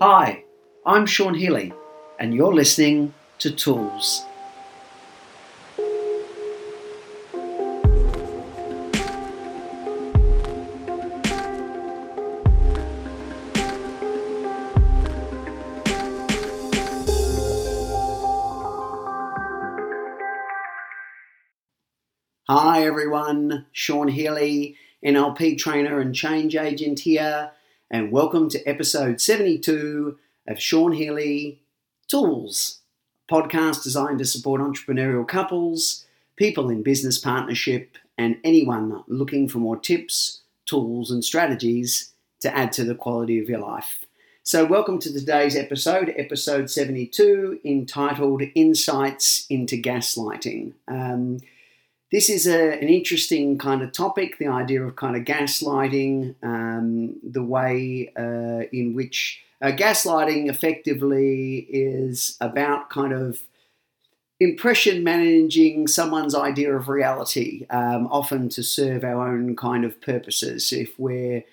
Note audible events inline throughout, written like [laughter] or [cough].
Hi, I'm Sean Healy, and you're listening to Tools. Hi everyone, Sean Healy, NLP trainer and change agent here, and welcome to episode 72 of Sean Healy Tools, podcast designed to support entrepreneurial couples, people in business partnership, and anyone looking for more tips, tools, and strategies to add to the quality of your life. So, welcome to today's episode, episode 72, entitled Insights into Gaslighting. Um, this is a, an interesting kind of topic the idea of kind of gaslighting, um, the way uh, in which uh, gaslighting effectively is about kind of impression managing someone's idea of reality, um, often to serve our own kind of purposes. If we're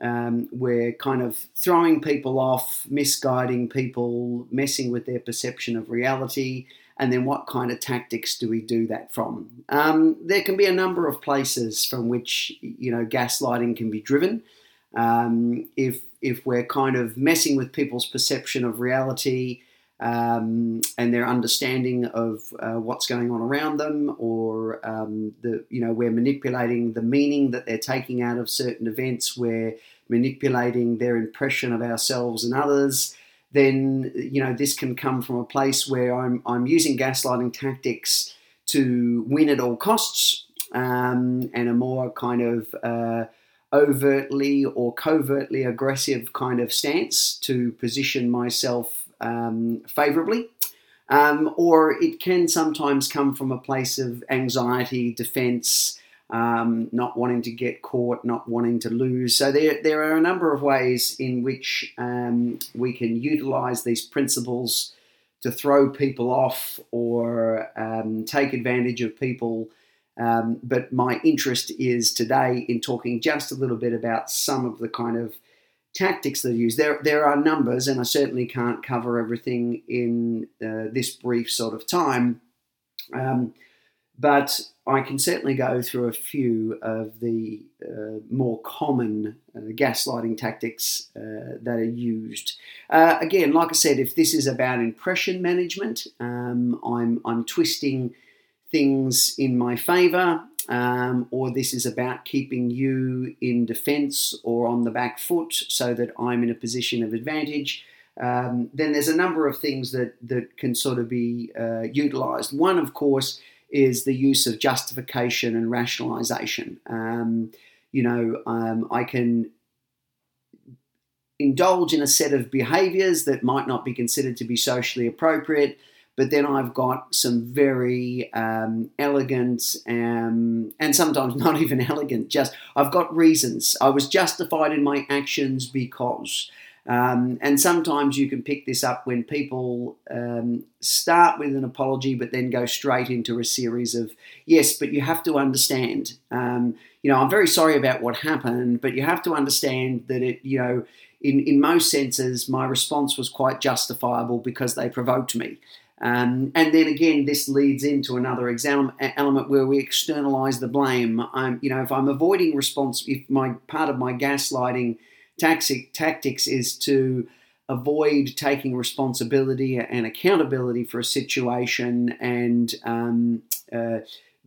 um, we're kind of throwing people off, misguiding people, messing with their perception of reality, and then what kind of tactics do we do that from? Um, there can be a number of places from which you know gaslighting can be driven. Um, if if we're kind of messing with people's perception of reality um, and their understanding of uh, what's going on around them, or um, the you know we're manipulating the meaning that they're taking out of certain events, we're manipulating their impression of ourselves and others then you know this can come from a place where I'm I'm using gaslighting tactics to win at all costs, um, and a more kind of uh, overtly or covertly aggressive kind of stance to position myself um, favorably. Um, or it can sometimes come from a place of anxiety, defense, um, not wanting to get caught, not wanting to lose. So there, there are a number of ways in which um, we can utilize these principles to throw people off or um, take advantage of people. Um, but my interest is today in talking just a little bit about some of the kind of tactics that are used. There, there are numbers, and I certainly can't cover everything in uh, this brief sort of time. But I can certainly go through a few of the uh, more common uh, gaslighting tactics uh, that are used. Uh, again, like I said, if this is about impression management, um, I'm, I'm twisting things in my favor, um, or this is about keeping you in defense or on the back foot so that I'm in a position of advantage. Um, then there's a number of things that, that can sort of be uh, utilized. One, of course, is the use of justification and rationalization. Um, you know, um, I can indulge in a set of behaviors that might not be considered to be socially appropriate, but then I've got some very um, elegant um, and sometimes [laughs] not even elegant, just I've got reasons. I was justified in my actions because. Um, and sometimes you can pick this up when people um, start with an apology, but then go straight into a series of, yes, but you have to understand. Um, you know, I'm very sorry about what happened, but you have to understand that it, you know, in, in most senses, my response was quite justifiable because they provoked me. Um, and then again, this leads into another exam- element where we externalize the blame. I'm, you know, if I'm avoiding response, if my part of my gaslighting tactic, tactics is to avoid taking responsibility and accountability for a situation and um, uh,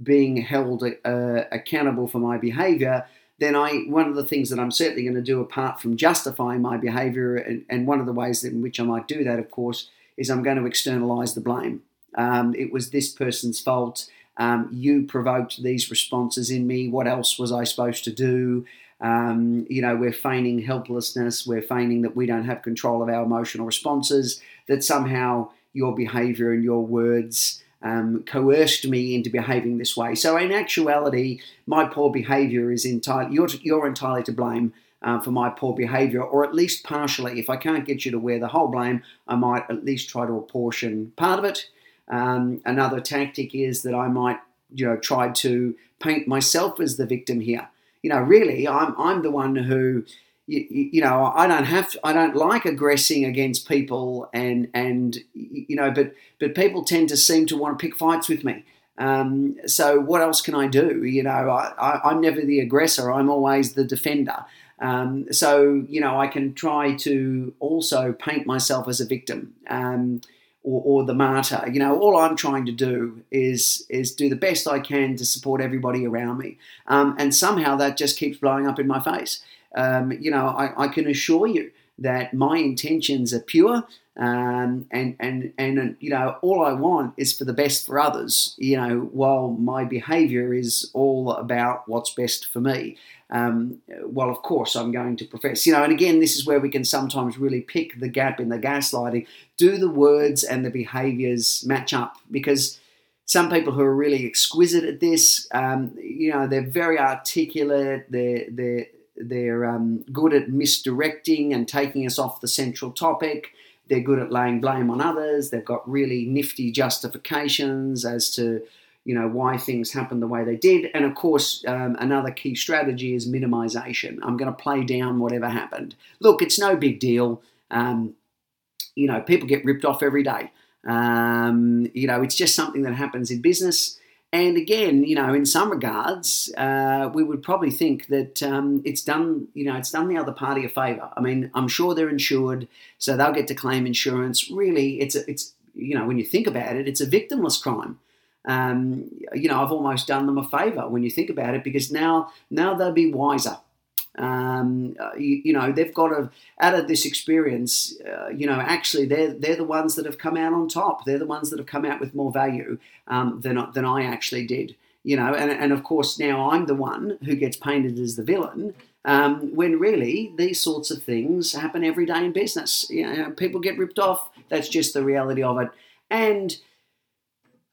being held uh, accountable for my behavior, then I one of the things that I'm certainly going to do apart from justifying my behavior, and, and, one of the ways in which I might do that, of course, is I'm going to externalize the blame. Um, it was this person's fault. Um, you provoked these responses in me. What else was I supposed to do? Um, you know, we're feigning helplessness, we're feigning that we don't have control of our emotional responses, that somehow your behavior and your words um, coerced me into behaving this way. So, in actuality, my poor behavior is entirely, you're, you're entirely to blame. Uh, for my poor behavior, or at least partially. If I can't get you to wear the whole blame, I might at least try to apportion part of it. Um, another tactic is that I might, you know, try to paint myself as the victim here you know, really, I'm I'm the one who you, you, know, I don't have, to, I don't like aggressing against people, and and you know, but but people tend to seem to want to pick fights with me. Um, so what else can I do? You know, I, am never the aggressor. I'm always the defender. Um, so you know, I can try to also paint myself as a victim. Um, or, or, the martyr. You know, all I'm trying to do is is do the best I can to support everybody around me, um, and somehow that just keeps blowing up in my face. Um, you know, I, I, can assure you that my intentions are pure, um, and and and you know, all I want is for the best for others. You know, while my behaviour is all about what's best for me um, well, of course, I'm going to profess. You know, and again, this is where we can sometimes really pick the gap in the gaslighting. Do the words and the behaviors match up? Because some people who are really exquisite at this, um, you know, they're very articulate. They're they're they're um, good at misdirecting and taking us off the central topic. They're good at laying blame on others. They've got really nifty justifications as to you know why things happened the way they did. And of course um, another key strategy is minimization. I'm going to play down whatever happened. Look it's no big deal. Um, you know people get ripped off every day. Um, you know it's just something that happens in business and again you know in some regards uh, we would probably think that um, it's done you know it's done the other party a favor. I mean i'm sure they're insured so they'll get to claim insurance. Really it's a, it's you know when you think about it it's a victimless crime. Um, you know, I've almost done them a favour when you think about it because now now they'll be wiser. Um, uh, you, you, know, they've got to out of this experience. Uh, you know, actually, they're they're the ones that have come out on top. They're the ones that have come out with more value um, than than I actually did. You know, and and of course now I'm the one who gets painted as the villain. Um, when really these sorts of things happen every day in business. You know, people get ripped off. That's just the reality of it. And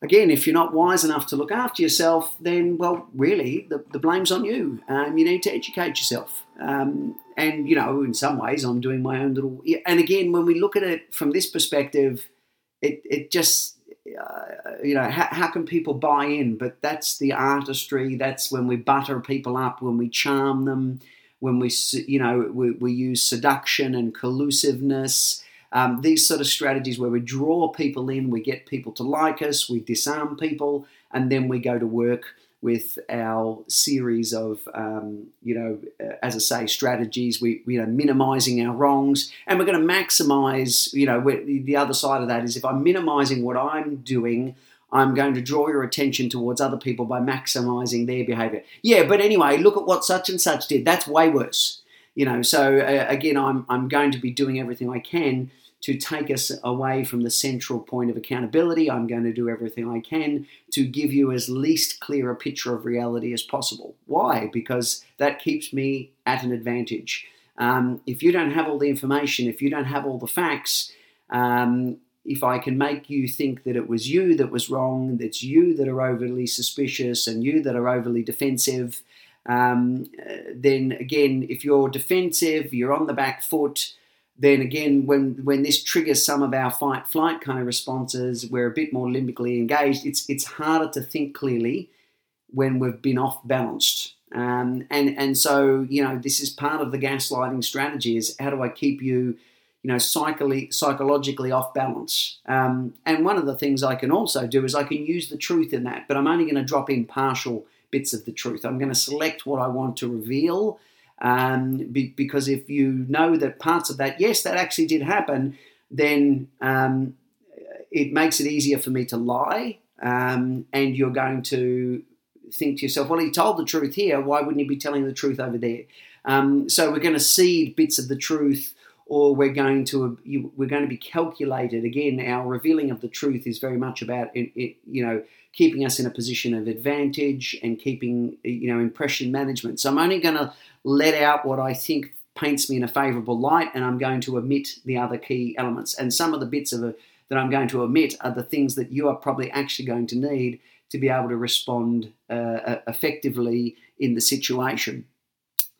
again, if you're not wise enough to look after yourself, then, well, really, the, the blame's on you. Um, you need to educate yourself. Um, and, you know, in some ways, I'm doing my own little. And again, when we look at it from this perspective, it, it just, uh, you know, how, how can people buy in? But that's the artistry. That's when we butter people up, when we charm them, when we, you know, we, we use seduction and collusiveness. Um, these sort of strategies where we draw people in, we get people to like us, we disarm people, and then we go to work with our series of, um, you know, uh, as I say, strategies. We, you know, minimizing our wrongs, and we're going to maximize. You know, the other side of that is if I'm minimizing what I'm doing. I'm going to draw your attention towards other people by maximizing their behavior. Yeah, but anyway, look at what such and such did. That's way worse. You know, so uh, again, I'm, I'm going to be doing everything I can to take us away from the central point of accountability. I'm going to do everything I can to give you as least clear a picture of reality as possible. Why? Because that keeps me at an advantage. Um, if you don't have all the information, if you don't have all the facts, um, if I can make you think that it was you that was wrong, that's you that are overly suspicious and you that are overly defensive, um, then again, if you're defensive, you're on the back foot, then again, when when this triggers some of our fight flight kind of responses, we're a bit more limbically engaged. It's it's harder to think clearly when we've been off balanced. Um, and and so you know this is part of the gaslighting strategy is how do I keep you you know psychically psychologically off balance um, and one of the things I can also do is I can use the truth in that but I'm only going to drop in partial bits of the truth I'm going to select what I want to reveal um, be, because if you know that parts of that, yes, that actually did happen, then um, it makes it easier for me to lie. Um, and you're going to think to yourself, well, he told the truth here. Why wouldn't he be telling the truth over there? Um, so we're going to seed bits of the truth or we're going to we're going to be calculated again our revealing of the truth is very much about you know keeping us in a position of advantage and keeping you know impression management so i'm only going to let out what I think paints me in a favourable light, and I'm going to omit the other key elements. And some of the bits of it that I'm going to omit are the things that you are probably actually going to need to be able to respond uh, effectively in the situation.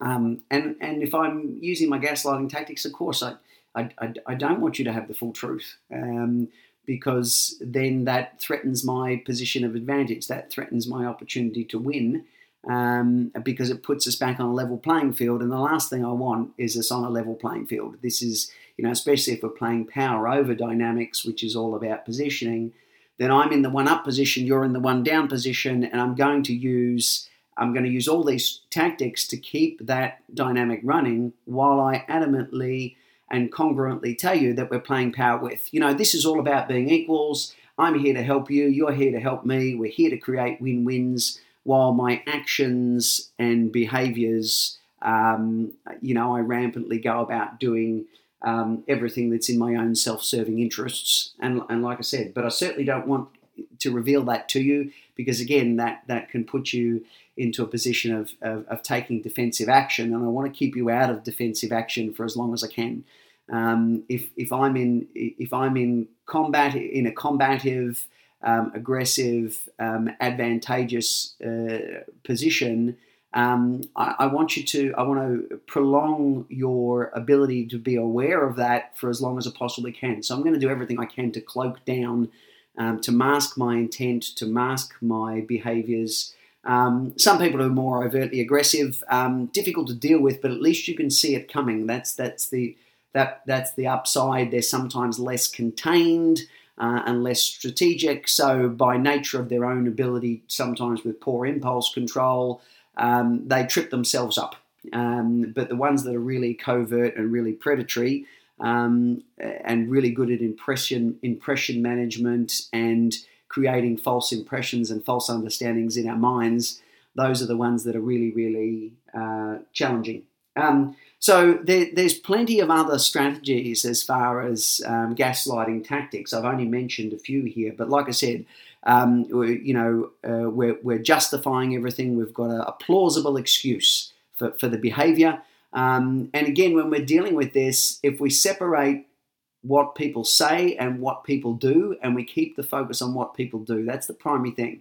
Um, and and if I'm using my gaslighting tactics, of course, I I, I, I don't want you to have the full truth. Um, because then that threatens my position of advantage. That threatens my opportunity to win um, because it puts us back on a level playing field. And the last thing I want is us on a level playing field. This is, you know, especially if we're playing power over dynamics, which is all about positioning, then I'm in the one up position, you're in the one down position, and I'm going to use. I'm going to use all these tactics to keep that dynamic running while I adamantly and congruently tell you that we're playing power with. You know, this is all about being equals. I'm here to help you, you're here to help me. We're here to create win wins while my actions and behaviors, um, you know, I rampantly go about doing um, everything that's in my own self serving interests. And, and like I said, but I certainly don't want to reveal that to you because, again, that, that can put you into a position of, of, of taking defensive action. And I want to keep you out of defensive action for as long as I can. Um, if, if I'm in if I'm in combat in a combative um, aggressive, um, advantageous uh, position, um, I, I, want you to, I want to prolong your ability to be aware of that for as long as I possibly can. So I'm going to do everything I can to cloak down, um, to mask my intent, to mask my behaviors. Um, some people are more overtly aggressive, um, difficult to deal with, but at least you can see it coming. That's that's the that that's the upside. They're sometimes less contained uh, and less strategic. So, by nature of their own ability, sometimes with poor impulse control, um, they trip themselves up. Um, but the ones that are really covert and really predatory um, and really good at impression impression management and creating false impressions and false understandings in our minds, those are the ones that are really really uh, challenging. Um, so there, there's plenty of other strategies as far as um, gaslighting tactics. I've only mentioned a few here, but like I said, um, you know, uh, we're, we're justifying everything. We've got a, a plausible excuse for, for the behavior. Um, and again, when we're dealing with this, if we separate what people say and what people do, and we keep the focus on what people do, that's the primary thing.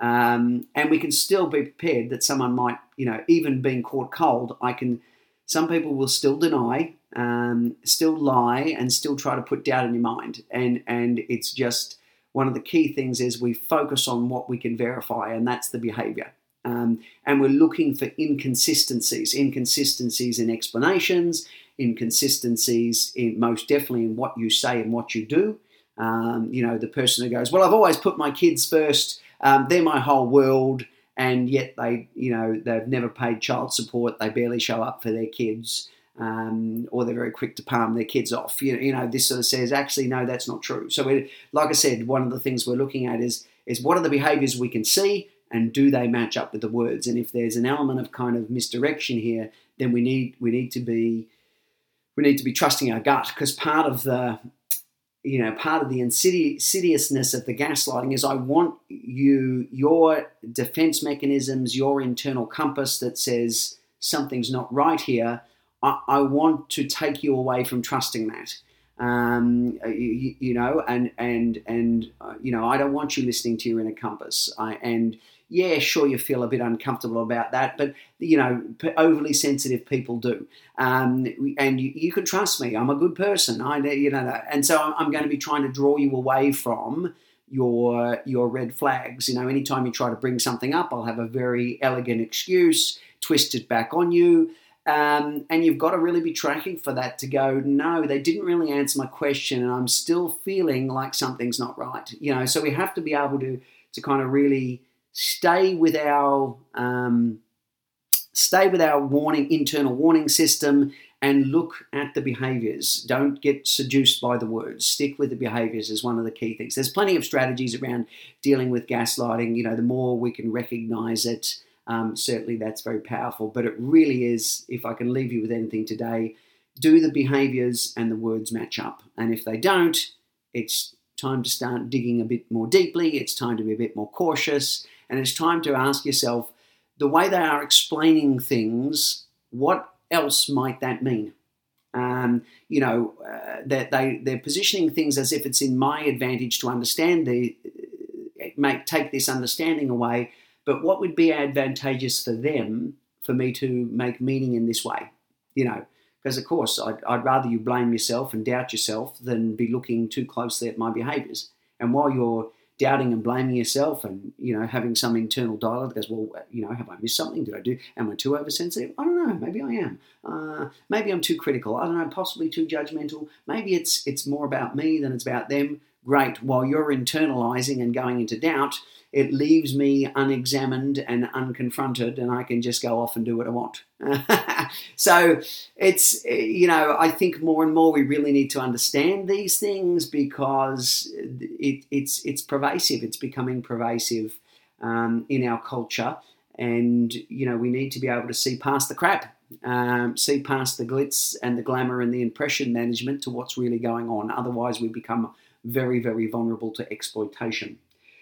Um, and we can still be prepared that someone might, you know, even being caught cold, I can some people will still deny, um, still lie, and still try to put doubt in your mind. And and it's just one of the key things is we focus on what we can verify, and that's the behavior. Um, and we're looking for inconsistencies, inconsistencies in explanations, inconsistencies in most definitely in what you say and what you do. Um, you know, the person who goes, "Well, I've always put my kids first. Um, they're my whole world." And yet they, you know, they've never paid child support. They barely show up for their kids, um, or they're very quick to palm their kids off. You know, you know, this sort of says actually no, that's not true. So, we, like I said, one of the things we're looking at is is what are the behaviours we can see, and do they match up with the words? And if there's an element of kind of misdirection here, then we need we need to be we need to be trusting our gut because part of the you know, part of the insidiousness of the gaslighting is I want you, your defense mechanisms, your internal compass that says something's not right here. I, I want to take you away from trusting that. Um, you, you, know, and and and uh, you know, I don't want you listening to your inner compass. I, and yeah, sure, you feel a bit uncomfortable about that, but you know, overly sensitive people do. Um, and you, you, can trust me; I'm a good person. I, you know, and so I'm, I'm, going to be trying to draw you away from your your red flags. You know, anytime you try to bring something up, I'll have a very elegant excuse, twist it back on you. Um, and you've got to really be tracking for that to go, no, they didn't really answer my question, and I'm still feeling like something's not right. You know, so we have to be able to to kind of really stay with our um, stay with our warning internal warning system and look at the behaviors. Don't get seduced by the words. Stick with the behaviors is one of the key things. There's plenty of strategies around dealing with gaslighting. You know, the more we can recognize it, um, certainly that's very powerful. But it really is, if I can leave you with anything today, do the behaviors and the words match up. And if they don't, it's time to start digging a bit more deeply. It's time to be a bit more cautious. And it's time to ask yourself the way they are explaining things, what else might that mean? Um, you know, uh, that they, they're positioning things as if it's in my advantage to understand the, uh, make, take this understanding away. But what would be advantageous for them for me to make meaning in this way? You know, because of course I'd, I'd rather you blame yourself and doubt yourself than be looking too closely at my behaviors. And while you're doubting and blaming yourself and you know having some internal dialogue that goes well you know have i missed something? Did i do am i too oversensitive? I don't know. Maybe i am. Uh, maybe i'm too critical. I don't know. Possibly too judgmental. Maybe it's it's more about me than it's about them great while you're internalizing and going into doubt it leaves me unexamined and unconfronted, and I can just go off and do what I want. [laughs] so it's, you know, I think more and more we really need to understand these things because it, it's, it's pervasive, it's becoming pervasive um, in our culture. And, you know, we need to be able to see past the crap um, see past the glitz and the glamour and the impression management to what's really going on. Otherwise, we become very, very vulnerable to exploitation.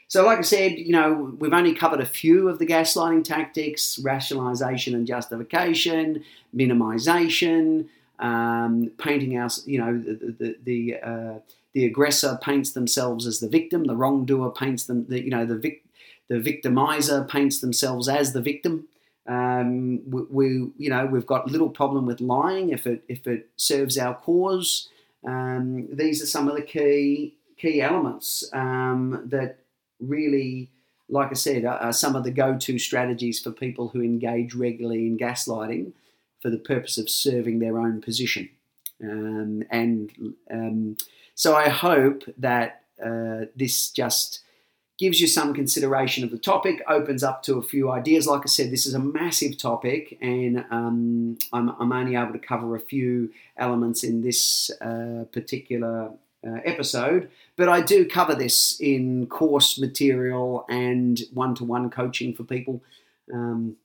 So, like I said, you know, we've only covered a few of the gaslighting tactics rationalization and justification, minimization, um, painting our, you know, the, the, the, uh, the, aggressor paints themselves as the victim, the wrongdoer paints them, the, you know, the, vic, the victimizer paints themselves as the victim. Um, we, we, you know, we've got little problem with lying if it if it serves our cause. Um, these are some of the key key elements um, that really, like I said, are, are some of the go to strategies for people who engage regularly in gaslighting for the purpose of serving their own position. Um, and um, so I hope that uh, this just gives you some consideration of the topic, opens up to a few ideas. Like I said, this is a massive topic, and um, I'm, I'm, only able to cover a few elements in this uh, particular uh, episode. But I do cover this in course material and one to one coaching for people um,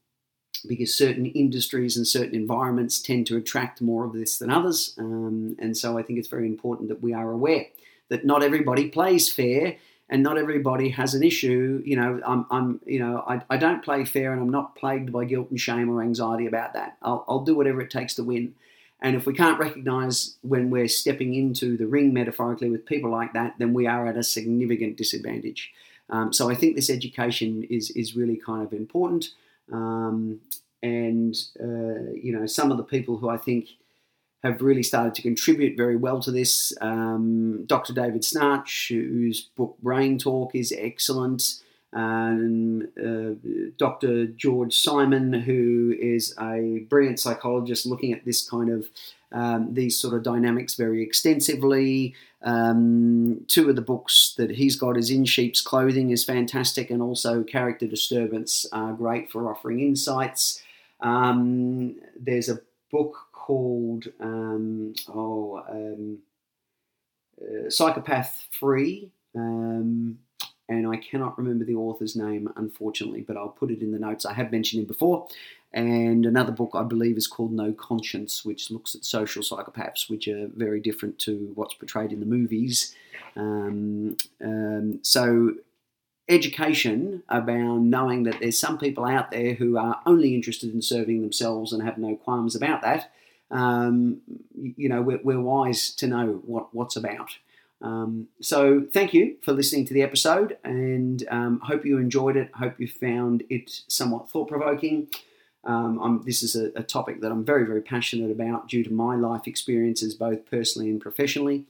because certain industries and certain environments tend to attract more of this than others. Um, and so I think it's very important that we are aware that not everybody plays fair and not everybody has an issue. You know, I'm, I'm you know, I, I don't play fair and I'm not plagued by guilt and shame or anxiety about that. I'll, I'll do whatever it takes to win. And if we can't recognize when we're stepping into the ring metaphorically with people like that, then we are at a significant disadvantage. Um, so I think this education is is really kind of important. Um, and uh, you know, some of the people who I think have really started to contribute very well to this. Um, Dr. David Schnarch, whose book Brain Talk is excellent and uh, Dr. George Simon, who is a brilliant psychologist looking at this kind of um, these sort of dynamics very extensively. Um, two of the books that he's got is In Sheep's Clothing is fantastic, and also Character Disturbance are great for offering insights. Um, there's a book called um, oh um, uh, Psychopath Free. Um, and I cannot remember the author's name, unfortunately, but I'll put it in the notes. I have mentioned him before. And another book I believe is called No Conscience, which looks at social psychopaths, which are very different to what's portrayed in the movies. Um, um, so, education about knowing that there's some people out there who are only interested in serving themselves and have no qualms about that. Um, you know, we're, we're, wise to know what, what's about. Um, so thank you for listening to the episode and um, hope you enjoyed it. Hope you found it somewhat thought provoking. Um, this is a, a, topic that I'm very, very passionate about due to my life experiences, both personally and professionally.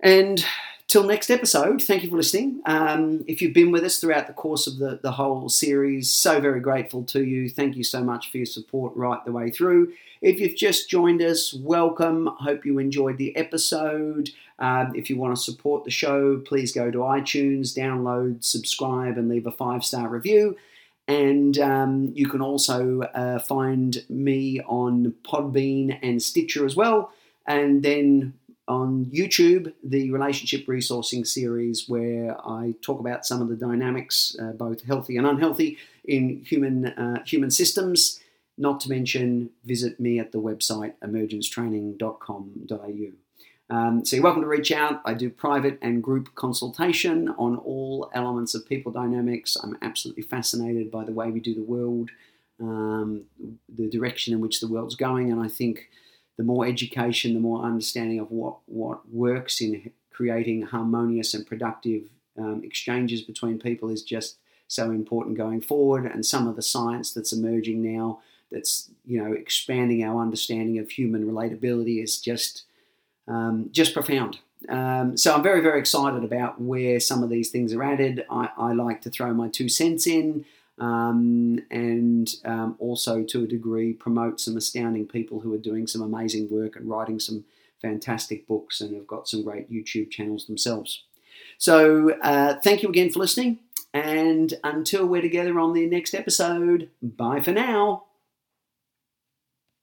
And till next episode, thank you for listening. Um, if you've been with us throughout the course of the, the whole series, so very grateful to you. Thank you so much for your support right the way through. If you've just joined us, welcome. Hope you enjoyed the episode. Um, if you want to support the show, please go to iTunes, download, subscribe, and leave a five star review. And um, you can also uh, find me on Podbean and Stitcher as well. And then on YouTube, the relationship resourcing series, where I talk about some of the dynamics, uh, both healthy and unhealthy, in human uh, human systems. Not to mention, visit me at the website emergencetraining.com.au. Um, so you're welcome to reach out. I do private and group consultation on all elements of people dynamics. I'm absolutely fascinated by the way we do the world, um, the direction in which the world's going, and I think the more education, the more understanding of what what works in creating harmonious and productive um, exchanges between people is just so important going forward. And some of the science that's emerging now that's you know expanding our understanding of human relatability is just um, just profound. Um, so I'm very, very excited about where some of these things are added. I, I like to throw my two cents in um, and um, also to a degree promote some astounding people who are doing some amazing work and writing some fantastic books and have got some great YouTube channels themselves. So uh, thank you again for listening. And until we're together on the next episode, bye for now.